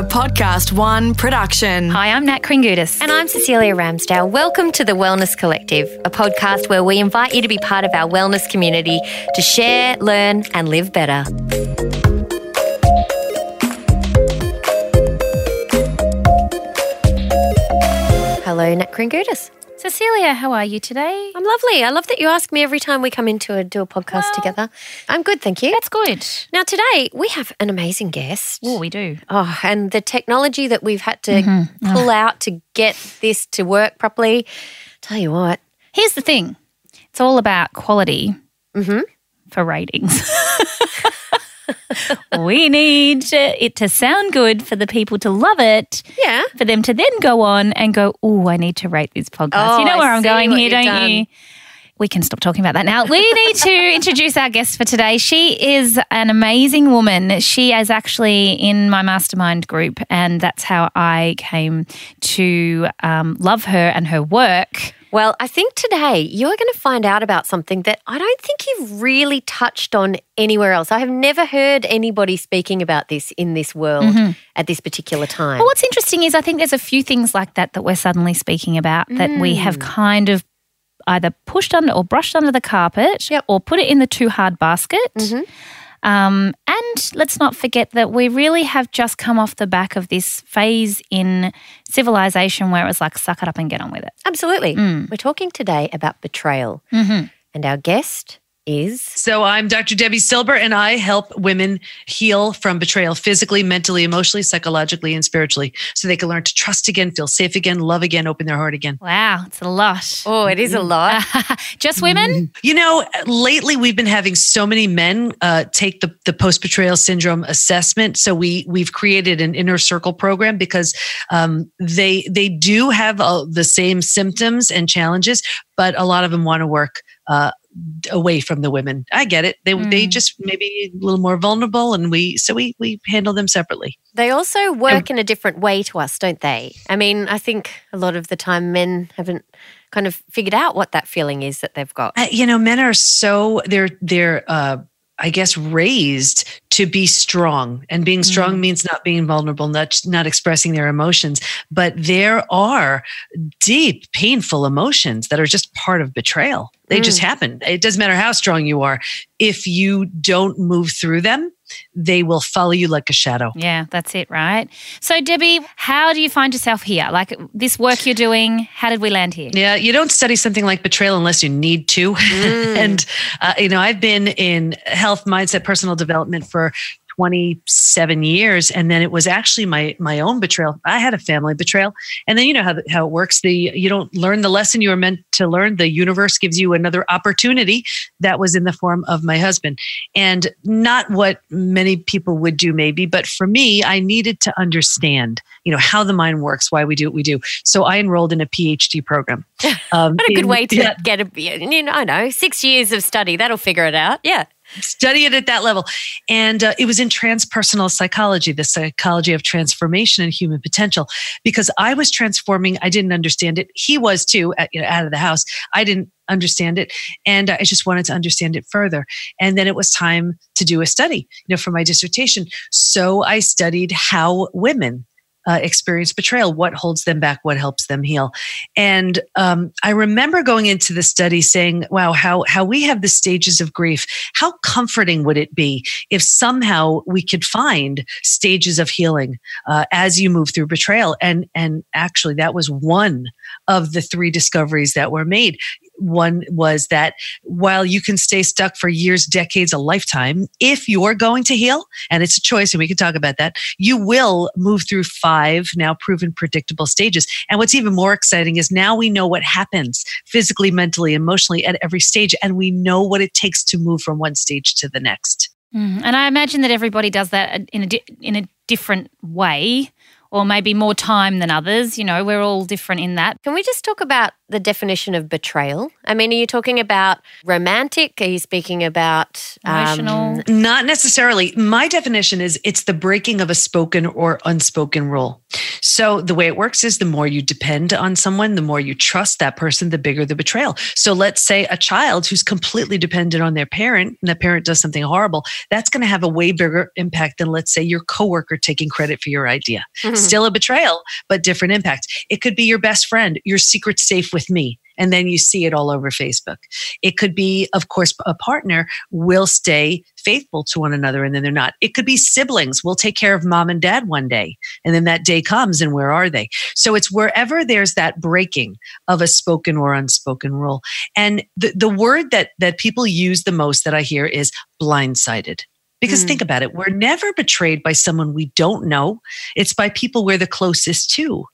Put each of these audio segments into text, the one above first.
A Podcast One production. Hi, I'm Nat Kringoudis. And I'm Cecilia Ramsdale. Welcome to the Wellness Collective, a podcast where we invite you to be part of our wellness community to share, learn, and live better. Hello, Nat Kringoudis. Cecilia, how are you today? I'm lovely. I love that you ask me every time we come into a do a podcast Well- together. I'm good, thank you. That's good. Now today we have an amazing guest. Oh, we do. Oh, and the technology that we've had to Mm-hmm. pull out to get this to work properly. Tell you what, Here's the thing it's all about quality Mm-hmm. for ratings. we need it to sound good for the people to love it. yeah, For them to then go on and go, oh, I need to rate this podcast. Oh, you know where I I'm going here, don't done. you? We can stop talking about that now. We need to introduce our guest for today. She is an amazing woman. She is actually in my mastermind group, and that's how I came to um, love her and her work. Well, I think today you're going to find out about something that I don't think you've really touched on anywhere else. I have never heard anybody speaking about this in this world mm-hmm. at this particular time. Well, what's interesting is I think there's a few things like that that we're suddenly speaking about that we have mm. kind of either pushed under or brushed under the carpet Yep. or put it in the too hard basket. Mm-hmm. Um, and let's not forget that we really have just come off the back of this phase in civilization where it was like, suck it up and get on with it. Absolutely. We're talking today about betrayal. And our guest is. So I'm Dr. Debi Silber, and I help women heal from betrayal physically, mentally, emotionally, psychologically, and spiritually so they can learn to trust again, feel safe again, love again, open their heart again. Wow, it's a lot. Oh, it is a lot. just women? You know, lately we've been having so many men uh, take the, the post betrayal syndrome assessment. So we we've created an inner circle program because um, they they do have uh, the same symptoms and challenges, but a lot of them want to work. Uh, away from the women i get it they they just maybe a little more vulnerable and we so we we handle them separately They also work in a different way to us, don't they? I mean, I think a lot of the time men haven't kind of figured out what that feeling is that they've got. Uh, you know men are so they're they're uh I guess raised to be strong, and being strong means not being vulnerable, not not expressing their emotions. But there are deep, painful emotions that are just part of betrayal. They just happen. It doesn't matter how strong you are. If you don't move through them, they will follow you like a shadow. Yeah, that's it, right? So, Debi, how do you find yourself here? Like this work you're doing, how did we land here? Yeah, you don't study something like betrayal unless you need to. and, uh, you know, I've been in health, mindset, personal development for 27 years. And then it was actually my, my own betrayal. I had a family betrayal. And then you know how, how it works. The, you don't learn the lesson you were meant to learn. The universe gives you another opportunity that was in the form of my husband. And not what many people would do maybe, but for me, I needed to understand, you know, how the mind works, why we do what we do. So I enrolled in a PhD program. Um, What a good in- way to yeah, get a, you know, I know, six years of study. That'll figure it out. Yeah. Study it at that level. And uh, it was in transpersonal psychology, the psychology of transformation and human potential, because I was transforming. I didn't understand it. He was too, at, you know, out of the house. I didn't understand it. And I just wanted to understand it further. And then it was time to do a study, you know, for my dissertation. So I studied how women uh, experience betrayal, what holds them back, what helps them heal. And um, I remember going into the study saying, wow, how, how we have the stages of grief. How comforting would it be if somehow we could find stages of healing uh, as you move through betrayal? And, and actually, that was one of the three discoveries that were made. One was that while you can stay stuck for years, decades, a lifetime, if you're going to heal, and it's a choice, and we can talk about that, you will move through five now proven predictable stages. And what's even more exciting is now we know what happens physically, mentally, emotionally at every stage, and we know what it takes to move from one stage to the next. Mm, And I imagine that everybody does that in a di- in a different way, or maybe more time than others. You know, we're all different in that. Can we just talk about the definition of betrayal? I mean, are you talking about romantic? Are you speaking about um, Emotional. Not necessarily. My definition is it's the breaking of a spoken or unspoken rule. So the way it works is the more you depend on someone, the more you trust that person, the bigger the betrayal. So let's say a child who's completely dependent on their parent and the parent does something horrible, that's going to have a way bigger impact than let's say your coworker taking credit for your idea. Mhm. Still a betrayal, but different impact. It could be your best friend, your secret safe with me. And then you see it all over Facebook. It could be, of course, a partner will stay faithful to one another and then they're not. It could be siblings. We'll take care of mom and dad one day. And then that day comes and where are they? So it's wherever there's that breaking of a spoken or unspoken rule. And the, the word that, that people use the most that I hear is blindsided. Because Mm. think about it, we're never betrayed by someone we don't know. It's by people we're the closest to.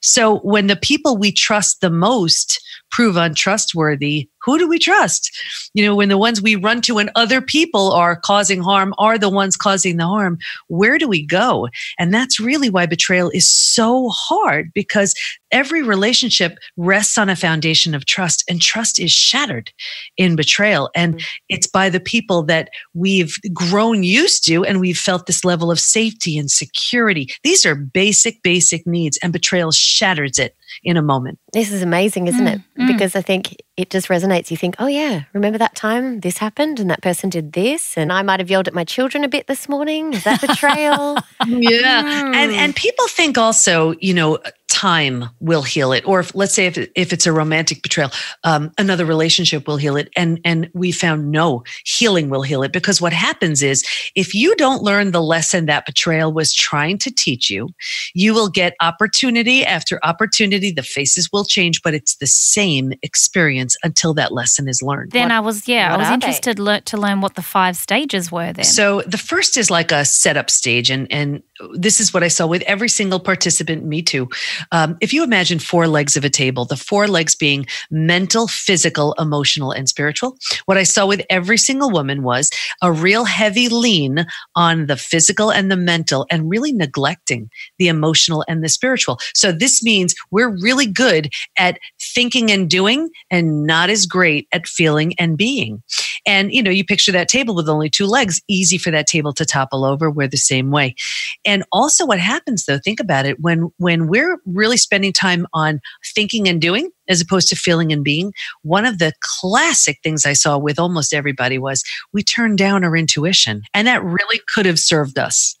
So when the people we trust the most prove untrustworthy, who do we trust? You know, when the ones we run to and other people are causing harm are the ones causing the harm, where do we go? And that's really why betrayal is so hard because every relationship rests on a foundation of trust and trust is shattered in betrayal. And mm-hmm. it's by the people that we've grown used to and we've felt this level of safety and security. These are basic, basic needs and betrayal shatters it in a moment. This is amazing, isn't it? Mm, mm. Because I think it just resonates. You think, oh, yeah, remember that time this happened and that person did this? And I might have yelled at my children a bit this morning. Is that betrayal? Yeah. And Mm. and people think also, you know, time will heal it. Or if, let's say if, if it's a romantic betrayal, um, another relationship will heal it. And and we found no healing will heal it because what happens is if you don't learn the lesson that betrayal was trying to teach you, you will get opportunity after opportunity. The faces will change, but it's the same experience until that lesson is learned. Then I was, yeah, I was are they? interested lear- to learn what the five stages were then. So the first is like a setup stage, and and this is what I saw with every single participant. Me too. Um, if you imagine four legs of a table, the four legs being mental, physical, emotional, and spiritual. What I saw with every single woman was a real heavy lean on the physical and the mental, and really neglecting the emotional and the spiritual. So this means we're really good at thinking and doing, and not as great at feeling and being. And you know, you picture that table with only two legs, easy for that table to topple over. We're the same way. And also what happens though, think about it, when when we're really spending time on thinking and doing as opposed to feeling and being, one of the classic things I saw with almost everybody was we turned down our intuition. And that really could have served us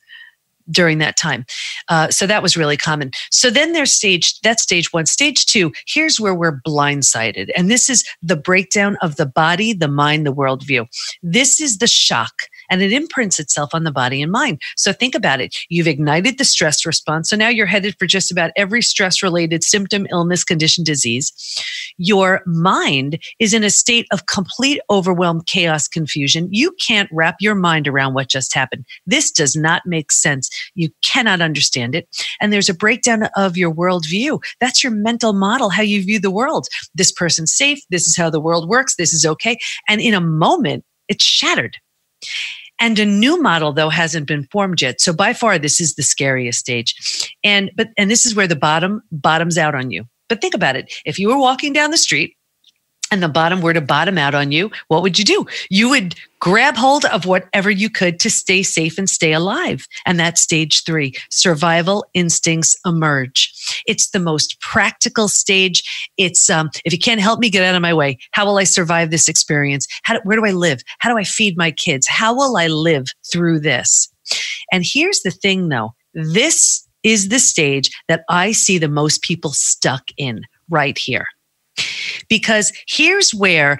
during that time. Uh, so that was really common. So then there's stage, that's stage one. Stage two, here's where we're blindsided. And this is the breakdown of the body, the mind, the worldview. This is the shock and it imprints itself on the body and mind. So think about it. You've ignited the stress response. So now you're headed for just about every stress related symptom, illness, condition, disease. Your mind is in a state of complete overwhelm, chaos, confusion. You can't wrap your mind around what just happened. This does not make sense. You cannot understand it. And there's a breakdown of your worldview. That's your mental model, how you view the world. This person's safe. This is how the world works. This is okay. And in a moment, it's shattered. And a new model though hasn't been formed yet. So by far this is the scariest stage. And but and this is where the bottom bottoms out on you. But think about it. If you were walking down the street and the bottom were to bottom out on you, what would you do? You would grab hold of whatever you could to stay safe and stay alive. And that's stage three survival instincts emerge. It's the most practical stage. It's, um, if you can't help me, get out of my way. How will I survive this experience? How, where do I live? How do I feed my kids? How will I live through this? And here's the thing though this is the stage that I see the most people stuck in right here because here's where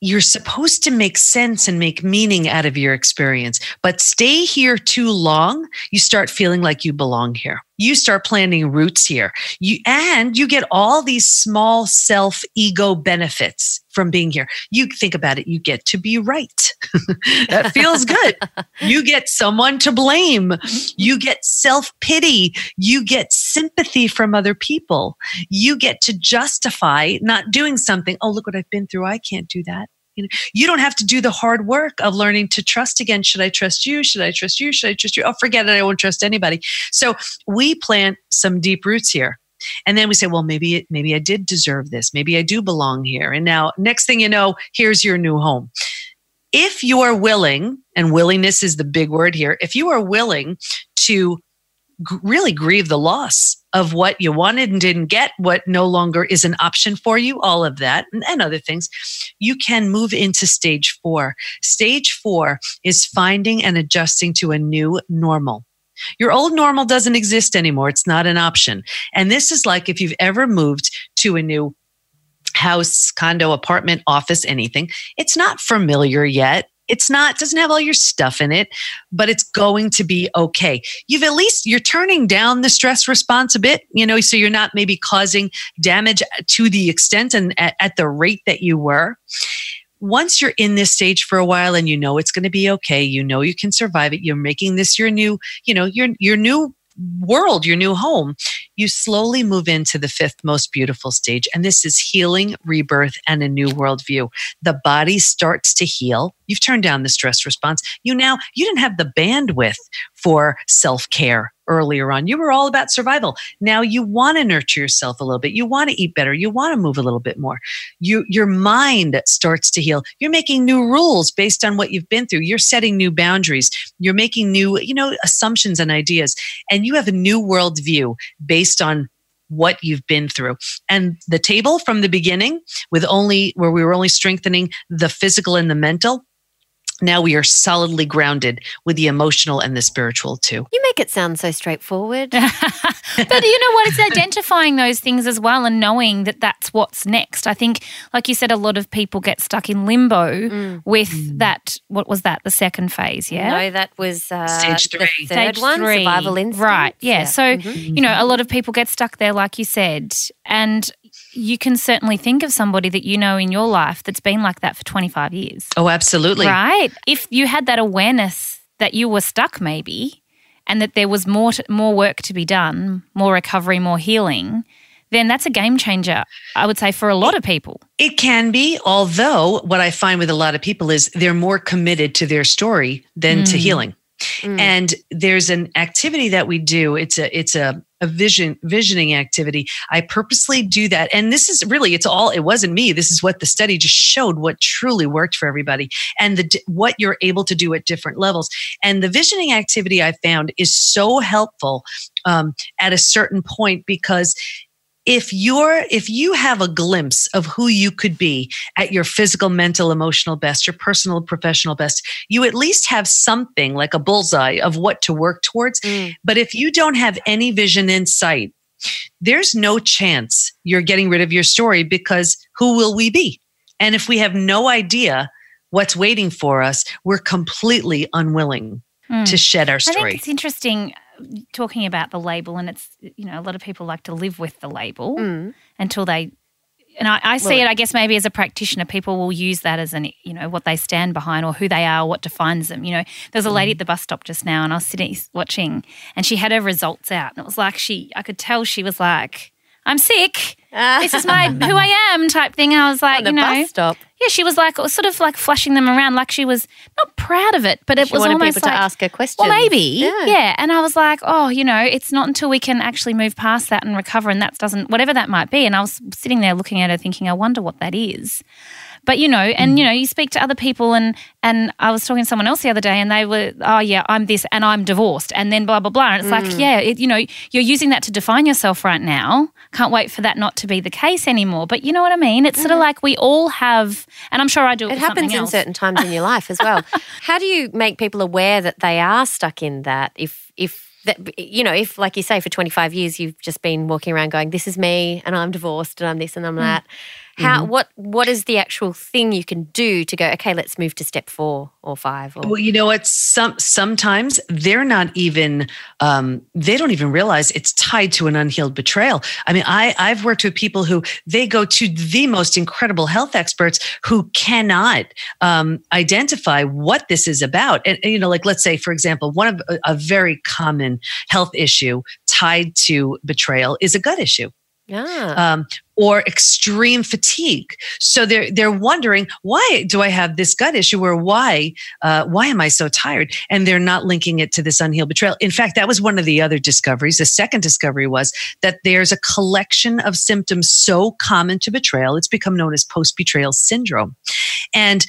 you're supposed to make sense and make meaning out of your experience. But stay here too long, you start feeling like you belong here. You start planting roots here. You and you get all these small self ego benefits from being here. You think about it, you get to be right. that feels good. You get someone to blame. Mm-hmm. You get self pity. You get sympathy from other people. You get to justify not doing something. Oh, look what I've been through. I can't do that. You know, you don't have to do the hard work of learning to trust again. Should I trust you? Should I trust you? Should I trust you? Oh, forget it. I won't trust anybody. So we plant some deep roots here. And then we say, well, maybe, maybe I did deserve this. Maybe I do belong here. And now, next thing you know, here's your new home. If you are willing, and willingness is the big word here, if you are willing to really grieve the loss of what you wanted and didn't get, what no longer is an option for you, all of that, and, and other things, you can move into stage four. Stage four is finding and adjusting to a new normal. Your old normal doesn't exist anymore. It's not an option. And this is like if you've ever moved to a new house, condo, apartment, office, anything, it's not familiar yet. It's not, doesn't have all your stuff in it, but it's going to be okay. You've at least, you're turning down the stress response a bit, you know, so you're not maybe causing damage to the extent and at, at the rate that you were once you're in this stage for a while and you know it's going to be okay, you know you can survive it, you're making this your new, you know, your your new world, your new home, you slowly move into the fifth most beautiful stage. And this is healing, rebirth, and a new worldview. The body starts to heal. You've turned down the stress response. You now, you didn't have the bandwidth for self care earlier on. You were all about survival. Now you want to nurture yourself a little bit. You want to eat better. You want to move a little bit more. You, your mind starts to heal. You're making new rules based on what you've been through. You're setting new boundaries. You're making new, you know, assumptions and ideas. And you have a new worldview based on what you've been through. And the table from the beginning with only where we were only strengthening the physical and the mental now we are solidly grounded with the emotional and the spiritual too. You make it sound so straightforward. but you know what? It's identifying those things as well and knowing that that's what's next. I think, like you said, a lot of people get stuck in limbo mm. with mm. that. What was that? The second phase, yeah? No, that was uh, stage three. The third Stage one, three. survival instinct. Right, yeah. Yeah. So, Mhm. you know, a lot of people get stuck there, like you said. And you can certainly think of somebody that you know in your life that's been like that for 25 years. Oh, absolutely. Right? If you had that awareness that you were stuck maybe and that there was more to, more work to be done, more recovery, more healing, then that's a game changer, I would say for a lot of people. It can be, although what I find with a lot of people is they're more committed to their story than to Mm. healing. Mm. And there's an activity that we do. It's a it's a a vision visioning activity. I purposely do that. And this is really it's all it wasn't me. This is what the study just showed what truly worked for everybody and the what you're able to do at different levels. And the visioning activity I found is so helpful um, at a certain point because if you're if you have a glimpse of who you could be at your physical mental emotional best your personal professional best you at least have something like a bullseye of what to work towards Mm. but if you don't have any vision in sight there's no chance you're getting rid of your story because who will we be and if we have no idea what's waiting for us we're completely unwilling Hmm. to shed our story. I think it's interesting talking about the label, and it's, you know, a lot of people like to live with the label Mm. until they. And I, I see Well, it, I guess, maybe as a practitioner, people will use that as an, you know, what they stand behind or who they are, what defines them. You know, there was a lady at the bus stop just now, and I was sitting watching, and she had her results out, and it was like she, I could tell she was like, "I'm sick. This is my who I am" type thing. And I was like, you know, bus stop. Yeah, she was like sort of like flashing them around, like she was not proud of it, but it She was wanted almost people like, to ask her questions. well, maybe, Yeah. yeah. And I was like, oh, you know, it's not until we can actually move past that and recover, and that doesn't, whatever that might be. And I was sitting there looking at her, thinking, I wonder what that is. But you know, and mm. you know, you speak to other people, and and I was talking to someone else the other day, and they were, oh yeah, I'm this, and I'm divorced, and then blah blah blah, and it's like, mm. yeah, it, you know, you're using that to define yourself right now. Can't wait for that not to be the case anymore. But you know what I mean? It's sort of mm. like we all have, and I'm sure I do. It, It happens in else. certain times in your life as well. How do you make people aware that they are stuck in that? If if that you know, if like you say, for twenty five years you've just been walking around going, "This is me," and I'm divorced, and I'm this, and I'm that. How what what is the actual thing you can do to go? Okay, let's move to step four or five. Or, Well, you know what? Some sometimes they're not even um, they don't even realize it's tied to an unhealed betrayal. I mean, I I've worked with people who they go to the most incredible health experts who cannot um, identify what this is about. And, and, you know, like let's say, for example, one of a, a very common health issue tied to betrayal is a gut issue. Yeah. Um, or extreme fatigue. So they're they're wondering why do I have this gut issue or why uh, why am I so tired? And they're not linking it to this unhealed betrayal. In fact, that was one of the other discoveries. The second discovery was that there's a collection of symptoms so common to betrayal. It's become known as post betrayal syndrome, and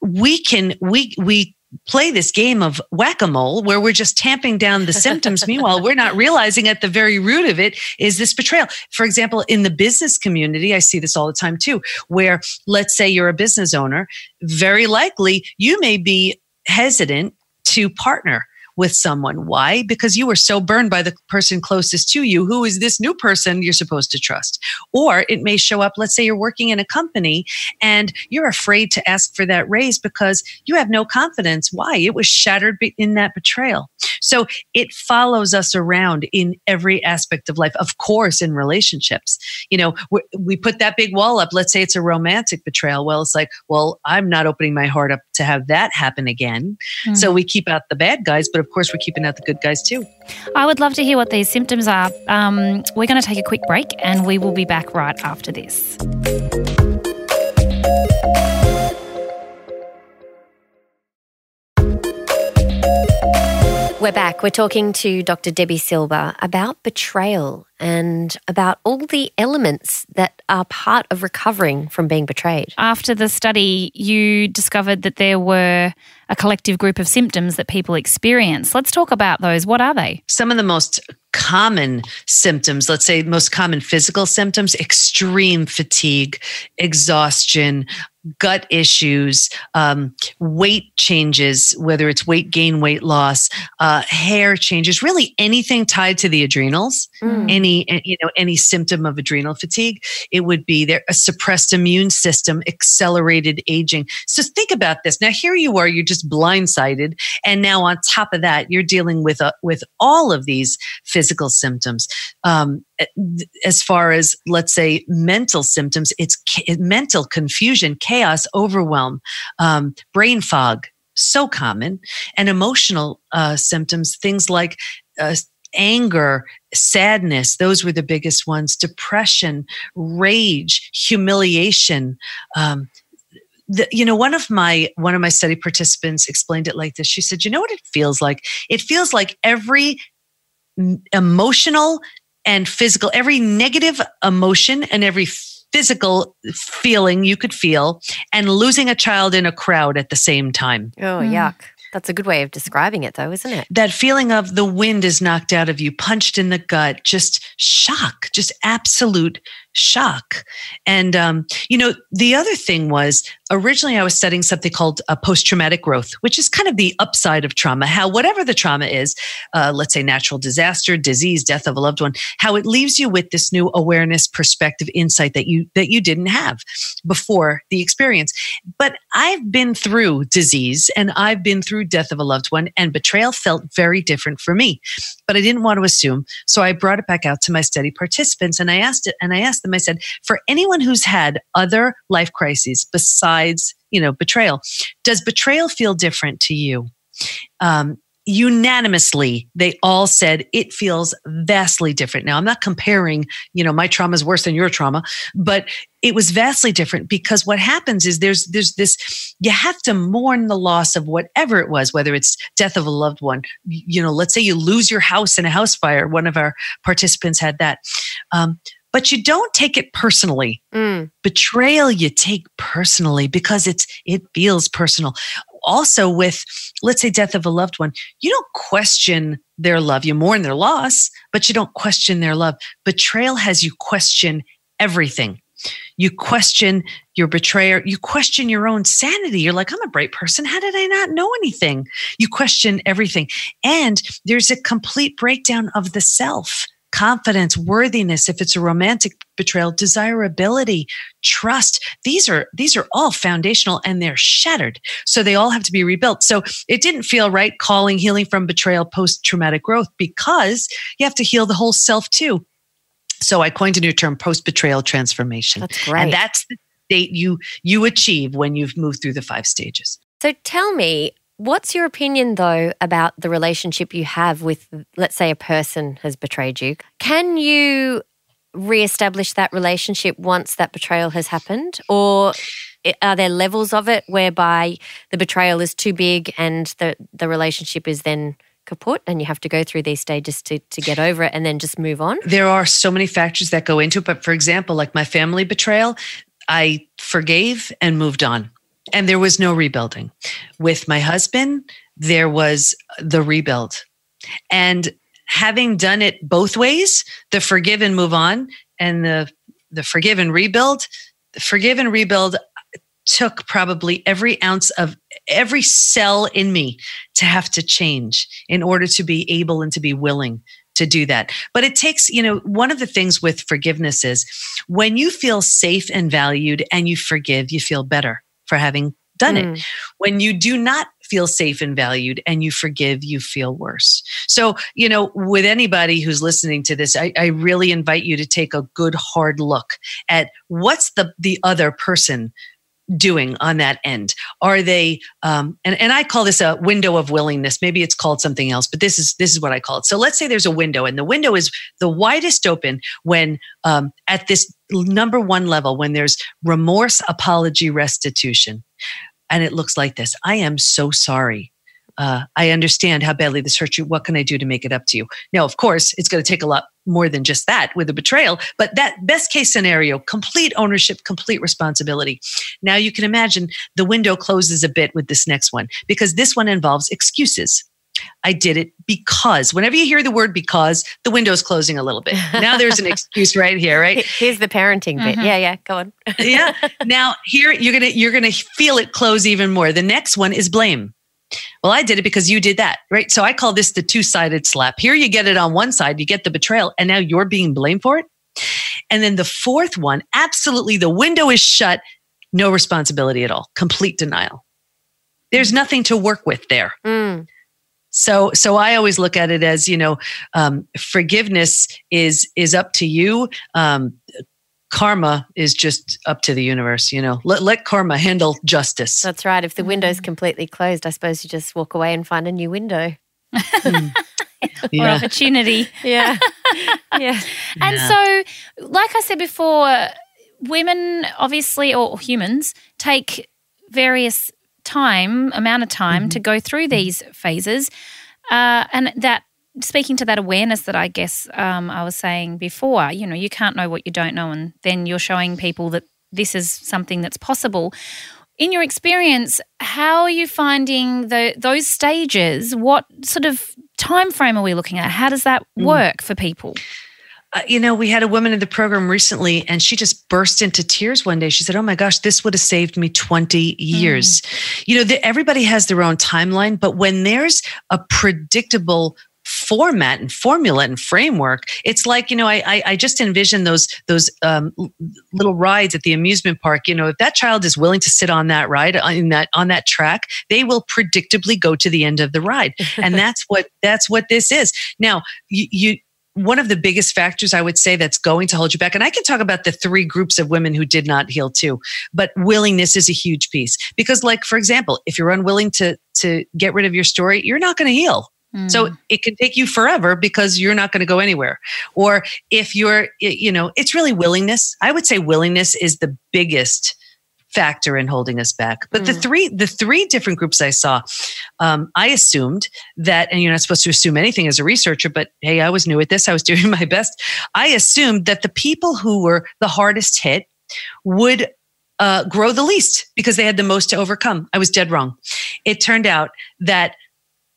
we can we we play this game of whack-a-mole where we're just tamping down the symptoms. Meanwhile we're not realizing at the very root of it is this betrayal. For example in the business community i see this all the time too where let's say you're a business owner very likely you may be hesitant to partner with someone. Why? Because you were so burned by the person closest to you, who is this new person you're supposed to trust. Or it may show up, let's say you're working in a company and you're afraid to ask for that raise because you have no confidence. Why? It was shattered in that betrayal. So it follows us around in every aspect of life. Of course, in relationships, you know, we put that big wall up. Let's say it's a romantic betrayal. Well, it's like, well, I'm not opening my heart up to have that happen again. Mm-hmm. So we keep out the bad guys, but of course, we're keeping out the good guys too. I would love to hear what these symptoms are. Um, we're going to take a quick break and we will be back right after this. We're back. We're talking to Dr. Debi Silber about betrayal and about all the elements that are part of recovering from being betrayed. After the study, you discovered that there were a collective group of symptoms that people experience. Let's talk about those. What are they? Some of the most common symptoms, let's say most common physical symptoms, extreme fatigue, exhaustion, gut issues, um, weight changes, whether it's weight gain, weight loss, uh, hair changes, really anything tied to the adrenals, mm. any eh, you know any symptom of adrenal fatigue, it would be there a suppressed immune system, accelerated aging. So think about this. Now here you are, you're just blindsided, and now on top of that, you're dealing with uh, with all of these physical symptoms. Um, eh, as far as let's say mental symptoms, it's mental confusion chaos, overwhelm, um, brain fog, so common, and emotional uh, symptoms, things like uh, anger, sadness, those were the biggest ones, depression, rage, humiliation. Um, the, you know one of my one of my study participants explained it like this she said you know what it feels like it feels like every emotional and physical every negative emotion and every physical feeling you could feel and losing a child in a crowd at the same time. Oh, mm. yuck. That's a good way of describing it, though, isn't it? That feeling of the wind is knocked out of you, punched in the gut, just shock, just absolute shock. And, um, you know, the other thing was originally I was studying something called a post traumatic growth, which is kind of the upside of trauma, how whatever the trauma is, uh, let's say natural disaster, disease, death of a loved one, how it leaves you with this new awareness, perspective, insight that you, that you didn't have before the experience. But I've been through disease and I've been through death of a loved one and betrayal felt very different for me, but I didn't want to assume. So I brought it back out to my study participants and I asked it, and I asked them, I said, for anyone who's had other life crises besides, you know, betrayal, does betrayal feel different to you? Um, unanimously they all said it feels vastly different. Now i'm not comparing you know my trauma is worse than your trauma but it was vastly different because what happens is there's there's this you have to mourn the loss of whatever it was whether it's death of a loved one you know let's say you lose your house in a house fire. One of our participants had that. Um, but you don't take it personally. Mm. Betrayal you take personally because it's it feels personal. Also with let's say death of a loved one, you don't question their love. You mourn their loss, but you don't question their love. Betrayal has you question everything. You question your betrayer. You question your own sanity. You're like, I'm a bright person. How did I not know anything? You question everything. And there's a complete breakdown of the self confidence, worthiness, if it's a romantic betrayal, desirability, trust. These are, these are all foundational and they're shattered. So they all have to be rebuilt. So it didn't feel right calling healing from betrayal post traumatic growth because you have to heal the whole self too. So I coined a new term, post betrayal transformation. That's great. And that's the state you, you achieve when you've moved through the five stages. So tell me, What's your opinion, though, about the relationship you have with, let's say, a person has betrayed you? Can you re-establish that relationship once that betrayal has happened, or are there levels of it whereby the betrayal is too big and the the relationship is then kaput, and you have to go through these stages to to get over it and then just move on? There are so many factors that go into it. But for example, like my family betrayal, I forgave and moved on. And there was no rebuilding. With my husband, there was the rebuild. And having done it both ways, the forgive and move on, and the the forgive and rebuild, the forgive and rebuild took probably every ounce of every cell in me to have to change in order to be able and to be willing to do that. But it takes, you know, one of the things with forgiveness is when you feel safe and valued and you forgive, you feel better for having done it. Mm. When you do not feel safe and valued and you forgive, you feel worse. So, you know, with anybody who's listening to this, I, I really invite you to take a good hard look at what's the the other person doing on that end are they um, and, and i call this a window of willingness maybe it's called something else but this is this is what i call it so let's say there's a window and the window is the widest open when um, at this number one level when there's remorse apology restitution and it looks like this i am so sorry uh, I understand how badly this hurt you. What can I do to make it up to you? Now, of course, it's going to take a lot more than just that with a betrayal, but that best case scenario, complete ownership, complete responsibility. Now you can imagine the window closes a bit with this next one because this one involves excuses. I did it because whenever you hear the word because, the window's closing a little bit. Now there's an excuse right here, right? Here's the parenting bit. Mhm. Yeah, yeah. Go on. yeah. Now here you're gonna you're gonna feel it close even more. The next one is blame. Well, I did it because you did that, right? So I call this the two-sided slap. Here you get it on one side, you get the betrayal, and now you're being blamed for it. And then the fourth one, absolutely the window is shut, no responsibility at all, complete denial. There's nothing to work with there. Mm. So, so I always look at it as you know, um, forgiveness is is up to you. Um, karma is just up to the universe. You know, let let karma handle justice. That's right. If the window's Mm. completely closed, I suppose you just walk away and find a new window. Or Yeah. opportunity. Yeah. yeah. And Yeah. so, like I said before, women obviously, or humans, take various time, amount of time to go through these phases. Uh, and that, speaking to that awareness that I guess um, I was saying before, you know, you can't know what you don't know. And then you're showing people that this is something that's possible. In your experience, how are you finding the, those stages? What sort of time frame are we looking at? How does that work for people? Uh, you know, we had a woman in the program recently, and she just burst into tears one day. She said, "Oh my gosh, this would have saved me twenty years." You know, the, everybody has their own timeline, but when there's a predictable format and formula and framework it's like you know i i, I just envision those those um, little rides at the amusement park you know if that child is willing to sit on that ride on that on that track they will predictably go to the end of the ride and that's what that's what this is now you, you one of the biggest factors I would say that's going to hold you back, and I can talk about the three groups of women who did not heal too, but willingness is a huge piece. Because, like, for example, if you're unwilling to to get rid of your story, you're not going to heal. So hmm. it can take you forever because you're not going to go anywhere. Or if you're, you know, it's really willingness. I would say willingness is the biggest factor in holding us back. But the Mm. three, the three different groups I saw, um, I assumed that, and you're not supposed to assume anything as a researcher, but hey, I was new at this. I was doing my best. I assumed that the people who were the hardest hit would uh, grow the least because they had the most to overcome. I was dead wrong. It turned out that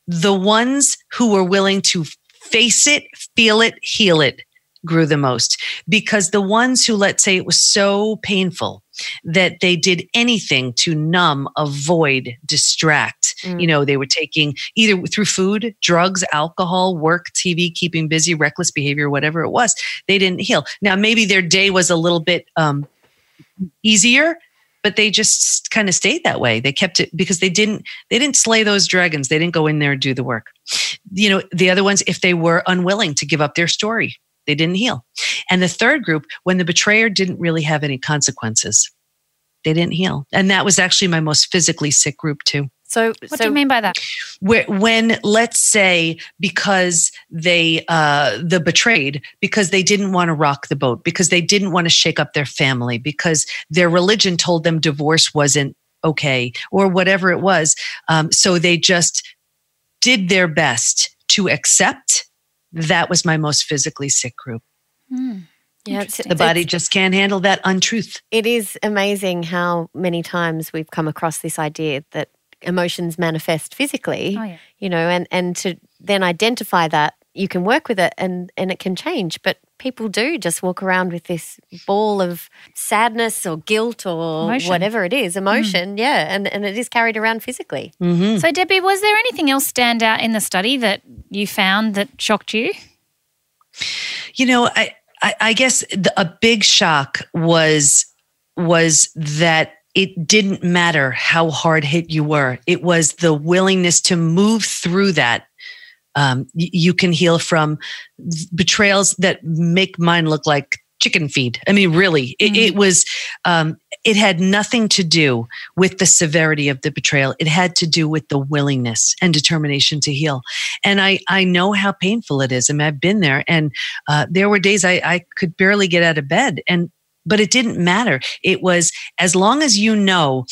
the ones who were willing to face it, feel it, heal it grew the most because the ones who, let's say, it was so painful that they did anything to numb, avoid, distract. Mm. You know, they were taking either through food, drugs, alcohol, work, TV, keeping busy, reckless behavior, whatever it was, they didn't heal. Now, maybe their day was a little bit um, easier but they just kind of stayed that way they kept it because they didn't they didn't slay those dragons they didn't go in there and do the work you know the other ones if they were unwilling to give up their story they didn't heal. And the third group when the betrayer didn't really have any consequences they didn't heal. And that was actually my most physically sick group too. So, What so do you mean by that? where, when let's say because they uh, the betrayed because they didn't want to rock the boat because they didn't want to shake up their family because their religion told them divorce wasn't okay or whatever it was um, so they just did their best to accept that was my most physically sick group Hmm. yeah, it's, the body it's- just can't handle that untruth it is amazing how many times we've come across this idea that emotions manifest physically. Oh, yeah. You know, and and to then identify that you can work with it and and it can change, but. People do just walk around with this ball of sadness or guilt or Emotion. whatever it is, emotion, yeah, and, and it is carried around physically. mm-hmm. So, Debi, was there anything else stand out in the study that you found that shocked you? you know i i, I guess the, a big shock was was that it didn't matter how hard hit you were it was the willingness to move through that um, y- you can heal from betrayals that make mine look like chicken feed. I mean really it, it was um, it had nothing to do with the severity of the betrayal. It had to do with the willingness and determination to heal. And i i know how painful it is. I mean, i've been there and uh, there were days I, I could barely get out of bed and but it didn't matter. It was as long as you know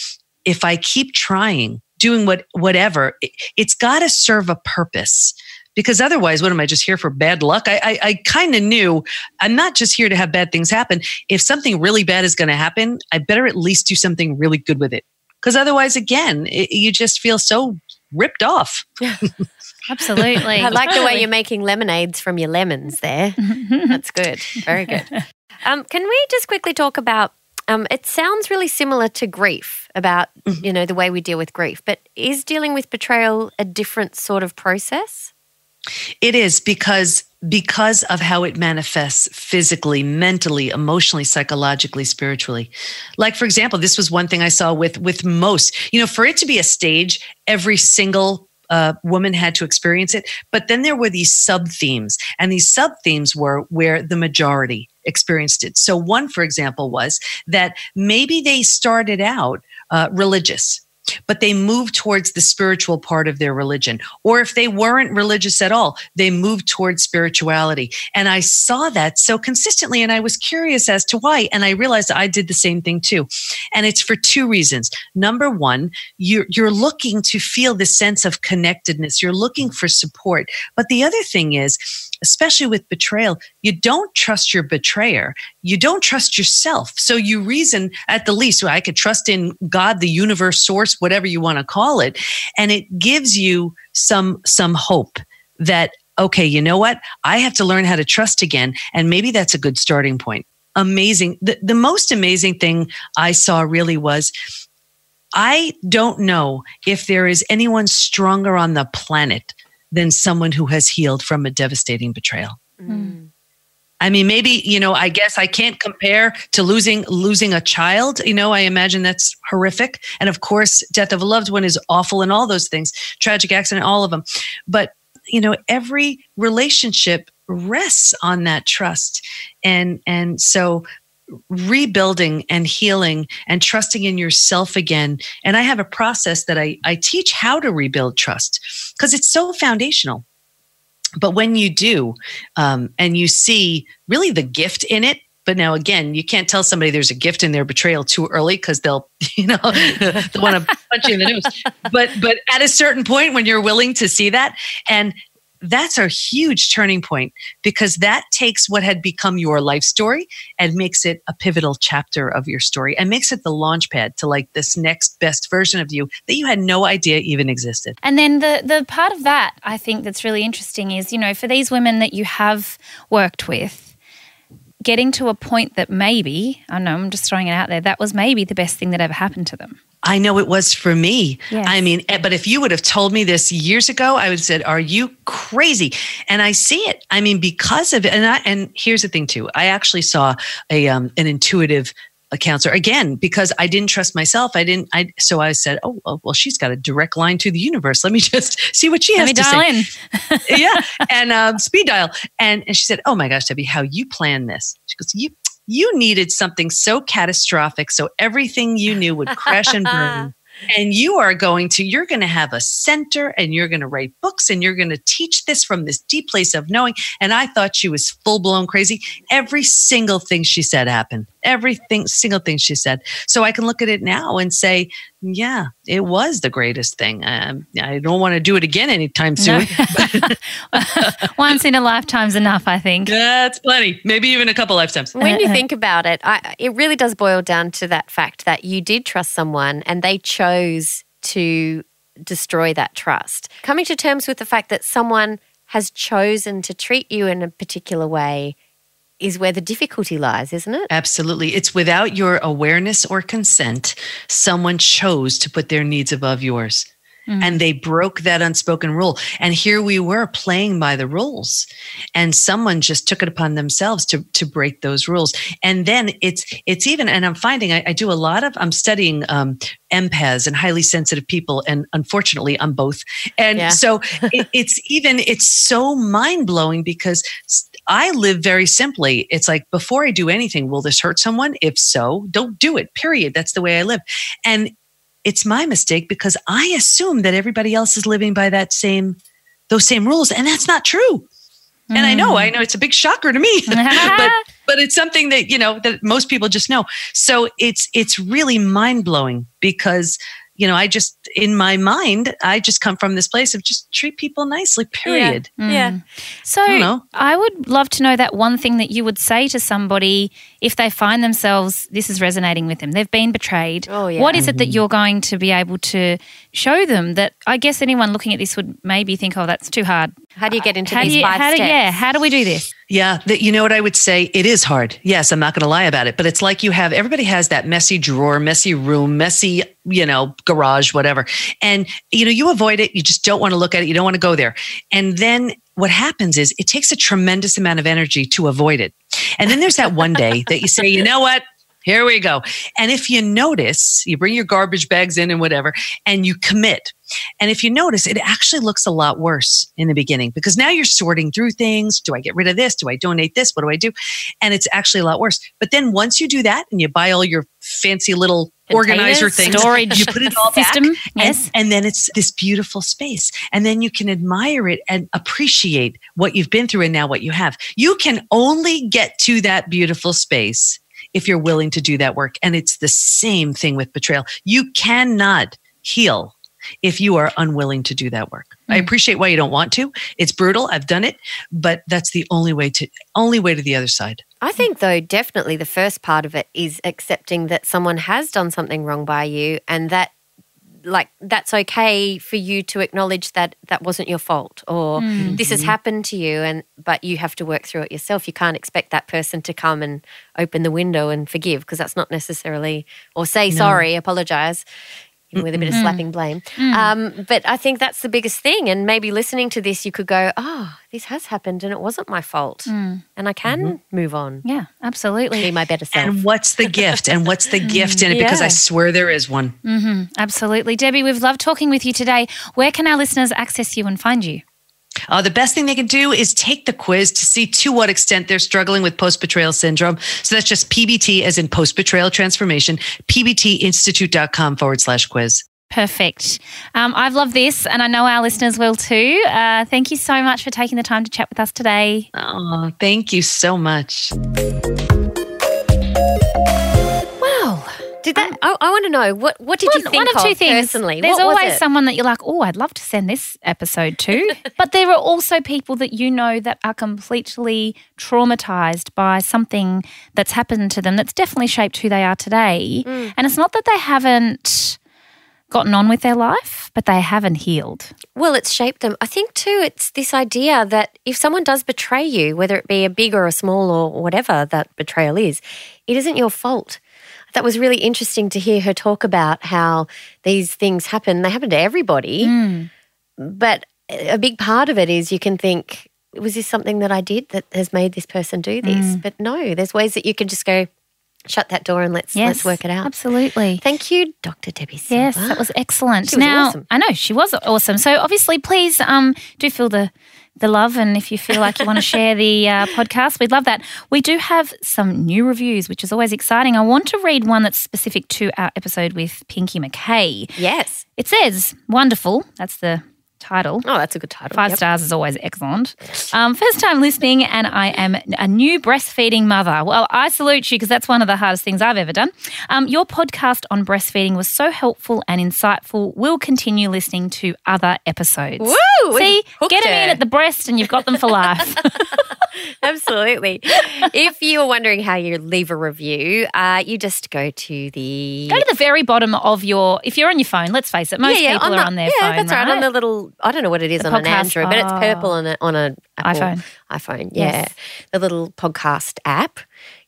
if i keep trying doing what whatever it, it's got to serve a purpose because otherwise what am i just here for bad luck i i, I kind of knew i'm not just here to have bad things happen if something really bad is going to happen i better at least do something really good with it because otherwise again it, you just feel so ripped off Absolutely. I like the way you're making lemonades from your lemons there. That's good. Very good. Um, can we just quickly talk about? Um, it sounds really similar to grief about Mm-hmm. you know the way we deal with grief, but is dealing with betrayal a different sort of process? It is because because of how it manifests physically, mentally, emotionally, psychologically, spiritually. Like for example, this was one thing I saw with with most. You know, for it to be a stage, every single uh, woman had to experience it. But then there were these sub themes, and these sub themes were where the majority experienced it. So one, for example, was that maybe they started out uh, religious but they moved towards the spiritual part of their religion. Or if they weren't religious at all, they moved towards spirituality. And I saw that so consistently, and I was curious as to why. And I realized I did the same thing too. And it's for two reasons. Number one, you're, you're looking to feel the sense of connectedness, you're looking mm. for support. But the other thing is, especially with betrayal, you don't trust your betrayer. You don't trust yourself. So you reason at the least, well, I could trust in God, the universe, source, whatever you want to call it. And it gives you some, some hope that, okay, you know what? I have to learn how to trust again. And maybe that's a good starting point. Amazing. The, the most amazing thing I saw really was I don't know if there is anyone stronger on the planet than someone who has healed from a devastating betrayal. Mm. I mean, maybe you know. I guess I can't compare to losing losing a child. You know, I imagine that's horrific, and of course, death of a loved one is awful, and all those things, tragic accident, all of them. But you know, every relationship rests on that trust, and and so rebuilding and healing and trusting in yourself again. And I have a process that I I teach how to rebuild trust because it's so foundational. But when you do, um, and you see really the gift in it, but now again, you can't tell somebody there's a gift in their betrayal too early because they'll, you know, they want to punch you in the nose. But but at a certain point, when you're willing to see that, and that's a huge turning point because that takes what had become your life story and makes it a pivotal chapter of your story and makes it the launch pad to like this next best version of you that you had no idea even existed. And then the the part of that I think that's really interesting is, you know, for these women that you have worked with, getting to a point that maybe, I know I'm just throwing it out there, that was maybe the best thing that ever happened to them. I know it was for me. Yes. I mean, eh, but if you would have told me this years ago, I would have said, "Are you crazy?" And I see it. I mean, because of it. And I, and here's the thing too. I actually saw a um, an intuitive a counselor again because I didn't trust myself. I didn't. I so I said, "Oh well, she's got a direct line to the universe. Let me just see what she has Let me to dial say." in. yeah, and um, speed dial. And and she said, "Oh my gosh, Debi, how you planned this?" She goes, "You." You needed something so catastrophic, so everything you knew would crash and burn and you are going to you're going to have a center and you're going to write books and you're going to teach this from this deep place of knowing and i thought she was full blown crazy every single thing she said happened everything single thing she said. So i can look at it now and say yeah it was the greatest thing. Um, i don't want to do it again anytime soon. Once in a lifetime's enough, I think. that's plenty. Maybe even a couple lifetimes. When you think about it, I, it really does boil down to that fact that you did trust someone and they chose to destroy that trust. Coming to terms with the fact that someone has chosen to treat you in a particular way is where the difficulty lies, isn't it? Absolutely. It's without your awareness or consent, someone chose to put their needs above yours. And they broke that unspoken rule. And here we were playing by the rules. And someone just took it upon themselves to, to break those rules. And then it's it's even, and I'm finding I, I do a lot of, I'm studying um, empaths and highly sensitive people. And unfortunately, I'm both. And Yeah. so it, it's even, it's so mind blowing because s- I live very simply. It's like before I do anything, will this hurt someone? If so, don't do it. Period. That's the way I live. And it's my mistake because I assume that everybody else is living by that same those same rules, and that's not true. And I know, I know it's a big shocker to me, but but it's something that you know that most people just know. So it's it's really mind blowing because you know I just in my mind I just come from this place of just treat people nicely. Period. Mm. Yeah. So don't know. I would love to know that one thing that you would say to somebody if they find themselves this is resonating with them. They've been betrayed. Oh, yeah. What is it that mm-hmm. you're going to be able to show them that I guess anyone looking at this would maybe think, oh, that's too hard. How do you get into How do these you, five how do, steps? yeah, how do we do this? Yeah, that you know what I would say. It is hard. Yes, I'm not going to lie about it, but it's like you have everybody has that messy drawer, messy room, messy you know garage, whatever, and you know you avoid it. You just don't want to look at it. You don't want to go there, and then what happens is it takes a tremendous amount of energy to avoid it, and then there's that one day that you say, you know what. Here we go. And if you notice, you bring your garbage bags in and whatever, and you commit. And if you notice, it actually looks a lot worse in the beginning because now you're sorting through things. Do I get rid of this? Do I donate this? What do I do? And it's actually a lot worse. But then once you do that and you buy all your fancy little organizer things, storage you put it all system, back, yes. and, and then it's this beautiful space. And then you can admire it and appreciate what you've been through and now what you have. You can only get to that beautiful space if you're willing to do that work. And it's the same thing with betrayal. You cannot heal if you are unwilling to do that work. I mm. appreciate why you don't want to. It's brutal. I've done it, but that's the only way to only way to the other side. I think, though, definitely the first part of it is accepting that someone has done something wrong by you and that, like, that's okay for you to acknowledge that that wasn't your fault or mm. this has mm-hmm. happened to you, and but you have to work through it yourself. You can't expect that person to come and open the window and forgive because that's not necessarily, or say sorry, apologize. With a bit of mm-hmm. slapping blame. Mm. Um, but I think that's the biggest thing. And maybe listening to this, you could go, oh, this has happened and it wasn't my fault. Mm. And I can mm-hmm. move on Yeah, absolutely. be my better self. And what's the gift? And what's the mm. gift in it? Because I swear there is one. Mm-hmm. Absolutely. Debi, we've loved talking with you today. Where can our listeners access you and find you? Uh, the best thing they can do is take the quiz to see to what extent they're struggling with post betrayal syndrome. So that's just PBT as in post betrayal transformation, pbtinstitute.com forward slash quiz. Perfect. Um, I've loved this, and I know our listeners will too. Uh, thank you so much for taking the time to chat with us today. Oh, thank you so much. Did that? I, I want to know what what did you think one of two things. personally? There's What always someone that you're like, oh, I'd love to send this episode to. but there are also people that you know that are completely traumatized by something that's happened to them that's definitely shaped who they are today. Mm. And it's not that they haven't gotten on with their life, but they haven't healed. Well, it's shaped them. I think too. It's this idea that if someone does betray you, whether it be a big or a small or whatever that betrayal is, it isn't your fault. That was really interesting to hear her talk about how these things happen. They happen to everybody, but a big part of it is you can think, was this something that I did that has made this person do this? But no, there's ways that you can just go, shut that door and let's Yes, let's work it out. Absolutely. Thank you, Dr. Debi Silber. Yes, that was excellent. She was now, awesome. I know she was awesome. So obviously, please um, do fill the the love. And if you feel like you want to share the uh, podcast, we'd love that. We do have some new reviews, which is always exciting. I want to read one that's specific to our episode with Pinky McKay. Yes. It says, Wonderful. That's the title. Oh, that's a good title. Five Yep. stars is always excellent. Um, first time listening, and I am a new breastfeeding mother. Well, I salute you because that's one of the hardest things I've ever done. Um, your podcast on breastfeeding was so helpful and insightful. We'll continue listening to other episodes. Woo! See, get them in at the breast, and you've got them for life. Absolutely. if you're wondering how you leave a review, uh, you just go to the. Go to the very bottom of your. If you're on your phone, let's face it, most people are the, on their yeah, phone. that's right. On the little, I don't know what it is The on an Android, but it's oh. purple on a on a Apple iPhone. iPhone, yeah, Yes. the little podcast app.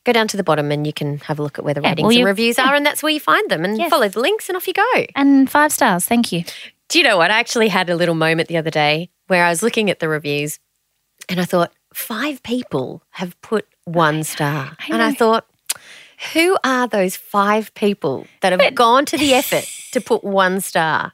Go down to the bottom and you can have a look at where the Yeah, ratings well, and you- reviews are, and that's where you find them. And Yes. follow the links, and off you go. and five stars. Thank you. Do you know what? I actually had a little moment the other day where I was looking at the reviews, and I thought five people have put one star, I and I thought. Who are those five people that have gone to the effort to put one star?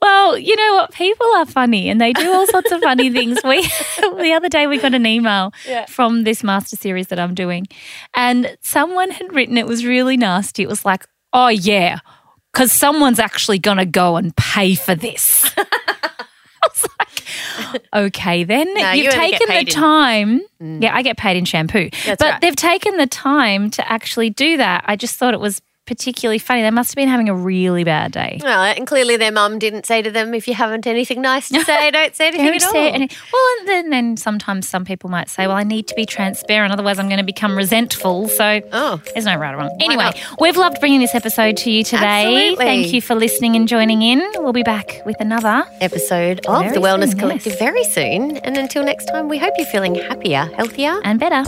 Well, you know what? People are funny and they do all sorts of funny things. We the other day we got an email Yeah. from this master series that I'm doing, and someone had written it was really nasty. It was like, "Oh yeah, because someone's actually going to go and pay for this." I was like, "Okay, then No, you've you taken the paid in- time." Mm. Yeah, I get paid in shampoo, That's but right. they've taken the time to actually do that. I just thought it was particularly funny. They must have been having a really bad day. Well, and clearly their mum didn't say to them, if you haven't anything nice to say, don't say anything Don't at all. say any- well, and then, then sometimes some people might say, well, I need to be transparent, otherwise I'm going to become resentful. So Oh. there's no right or wrong. Anyway, we've loved bringing this episode to you today. Absolutely. Thank you for listening and joining in. We'll be back with another. Episode of Very the Wellness soon, Collective yes. very soon. And until next time, we hope you're feeling happier, healthier. And better.